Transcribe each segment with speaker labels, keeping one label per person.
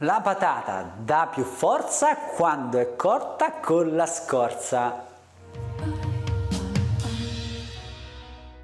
Speaker 1: La patata dà più forza quando è corta con la scorza.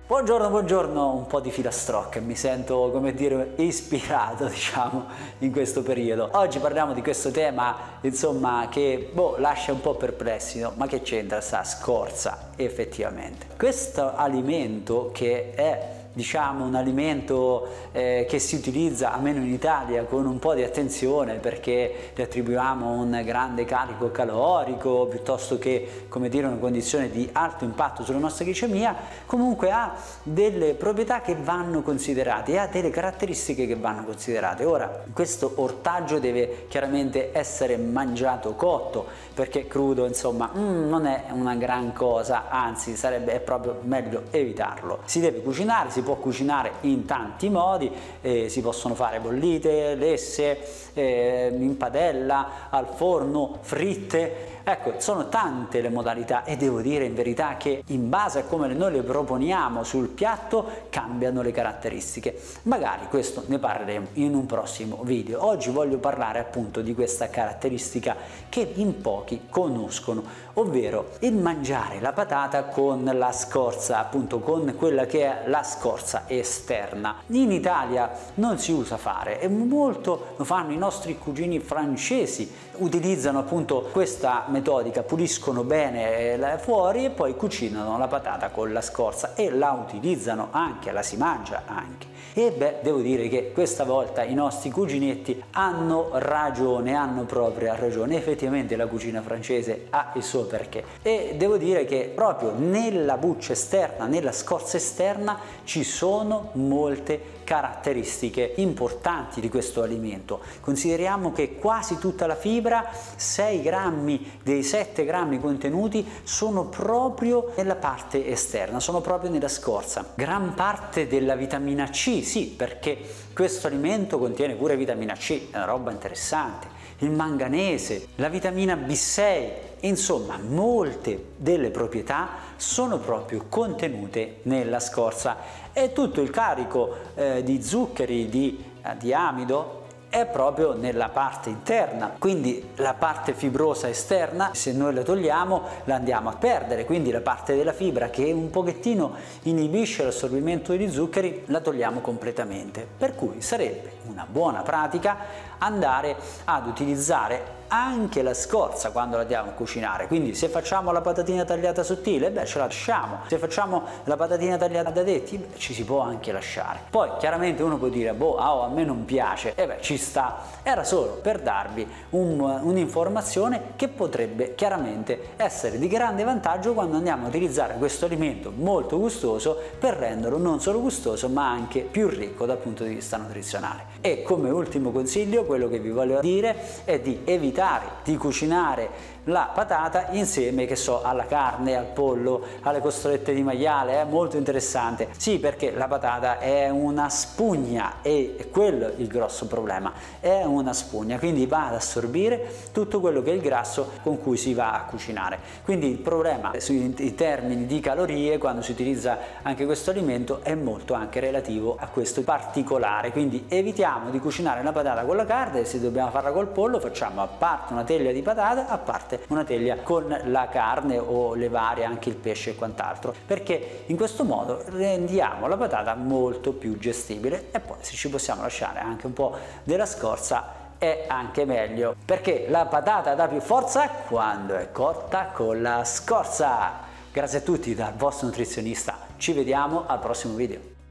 Speaker 1: Buongiorno, buongiorno, un po' di filastrocche, mi sento come dire ispirato diciamo in questo periodo. Oggi parliamo di questo tema insomma che boh, lascia un po' perplessi, no? ma che c'entra sta scorza effettivamente. Questo alimento che è diciamo un alimento eh, che si utilizza almeno in Italia con un po' di attenzione perché gli attribuiamo un grande carico calorico piuttosto che come dire una condizione di alto impatto sulla nostra glicemia comunque ha delle proprietà che vanno considerate e ha delle caratteristiche che vanno considerate. Ora questo ortaggio deve chiaramente essere mangiato cotto perché crudo insomma mm, non è una gran cosa anzi sarebbe proprio meglio evitarlo. Si deve cucinare si può cucinare in tanti modi, eh, si possono fare bollite, lesse, eh, in padella, al forno, fritte, ecco sono tante le modalità e devo dire in verità che in base a come noi le proponiamo sul piatto cambiano le caratteristiche. Magari questo ne parleremo in un prossimo video. Oggi voglio parlare appunto di questa caratteristica che in pochi conoscono, ovvero il mangiare la patata con la scorza, appunto con quella che è la scorza esterna. In Italia non si usa fare e molto lo fanno i nostri cugini francesi, utilizzano appunto questa metodica, puliscono bene eh, fuori e poi cucinano la patata con la scorza e la utilizzano anche, la si mangia anche. E beh, devo dire che questa volta i nostri cuginetti hanno ragione, hanno proprio ragione. Effettivamente la cucina francese ha il suo perché. E devo dire che proprio nella buccia esterna, nella scorza esterna, ci sono molte caratteristiche importanti di questo alimento. Consideriamo che quasi tutta la fibra, 6 grammi dei 7 grammi contenuti, sono proprio nella parte esterna, sono proprio nella scorza. Gran parte della vitamina C, sì, perché questo alimento contiene pure vitamina C, è una roba interessante. Il manganese, la vitamina B6, insomma molte delle proprietà sono proprio contenute nella scorza e tutto il carico eh, di zuccheri, di, eh, di amido è proprio nella parte interna, quindi la parte fibrosa esterna, se noi la togliamo la andiamo a perdere, quindi la parte della fibra che un pochettino inibisce l'assorbimento degli zuccheri la togliamo completamente, per cui sarebbe una buona pratica andare ad utilizzare anche la scorza quando la andiamo a cucinare. Quindi se facciamo la patatina tagliata sottile beh ce la lasciamo. Se facciamo la patatina tagliata da detti beh, ci si può anche lasciare. Poi chiaramente uno può dire boh oh, a me non piace. E beh ci sta. Era solo per darvi un, un'informazione che potrebbe chiaramente essere di grande vantaggio quando andiamo a utilizzare questo alimento molto gustoso per renderlo non solo gustoso ma anche più ricco dal punto di vista nutrizionale. E come ultimo consiglio quello che vi voglio dire è di evitare evitare di cucinare la patata insieme che so alla carne, al pollo, alle costolette di maiale, è molto interessante. Sì, perché la patata è una spugna e quello è il grosso problema, è una spugna, quindi va ad assorbire tutto quello che è il grasso con cui si va a cucinare. Quindi il problema sui termini di calorie quando si utilizza anche questo alimento è molto anche relativo a questo particolare, quindi evitiamo di cucinare la patata con la carne, se dobbiamo farla col pollo facciamo a parte una teglia di patata, a parte una teglia con la carne o levare anche il pesce e quant'altro, perché in questo modo rendiamo la patata molto più gestibile e poi se ci possiamo lasciare anche un po' della scorza è anche meglio perché la patata dà più forza quando è cotta con la scorza. Grazie a tutti dal vostro nutrizionista, ci vediamo al prossimo video.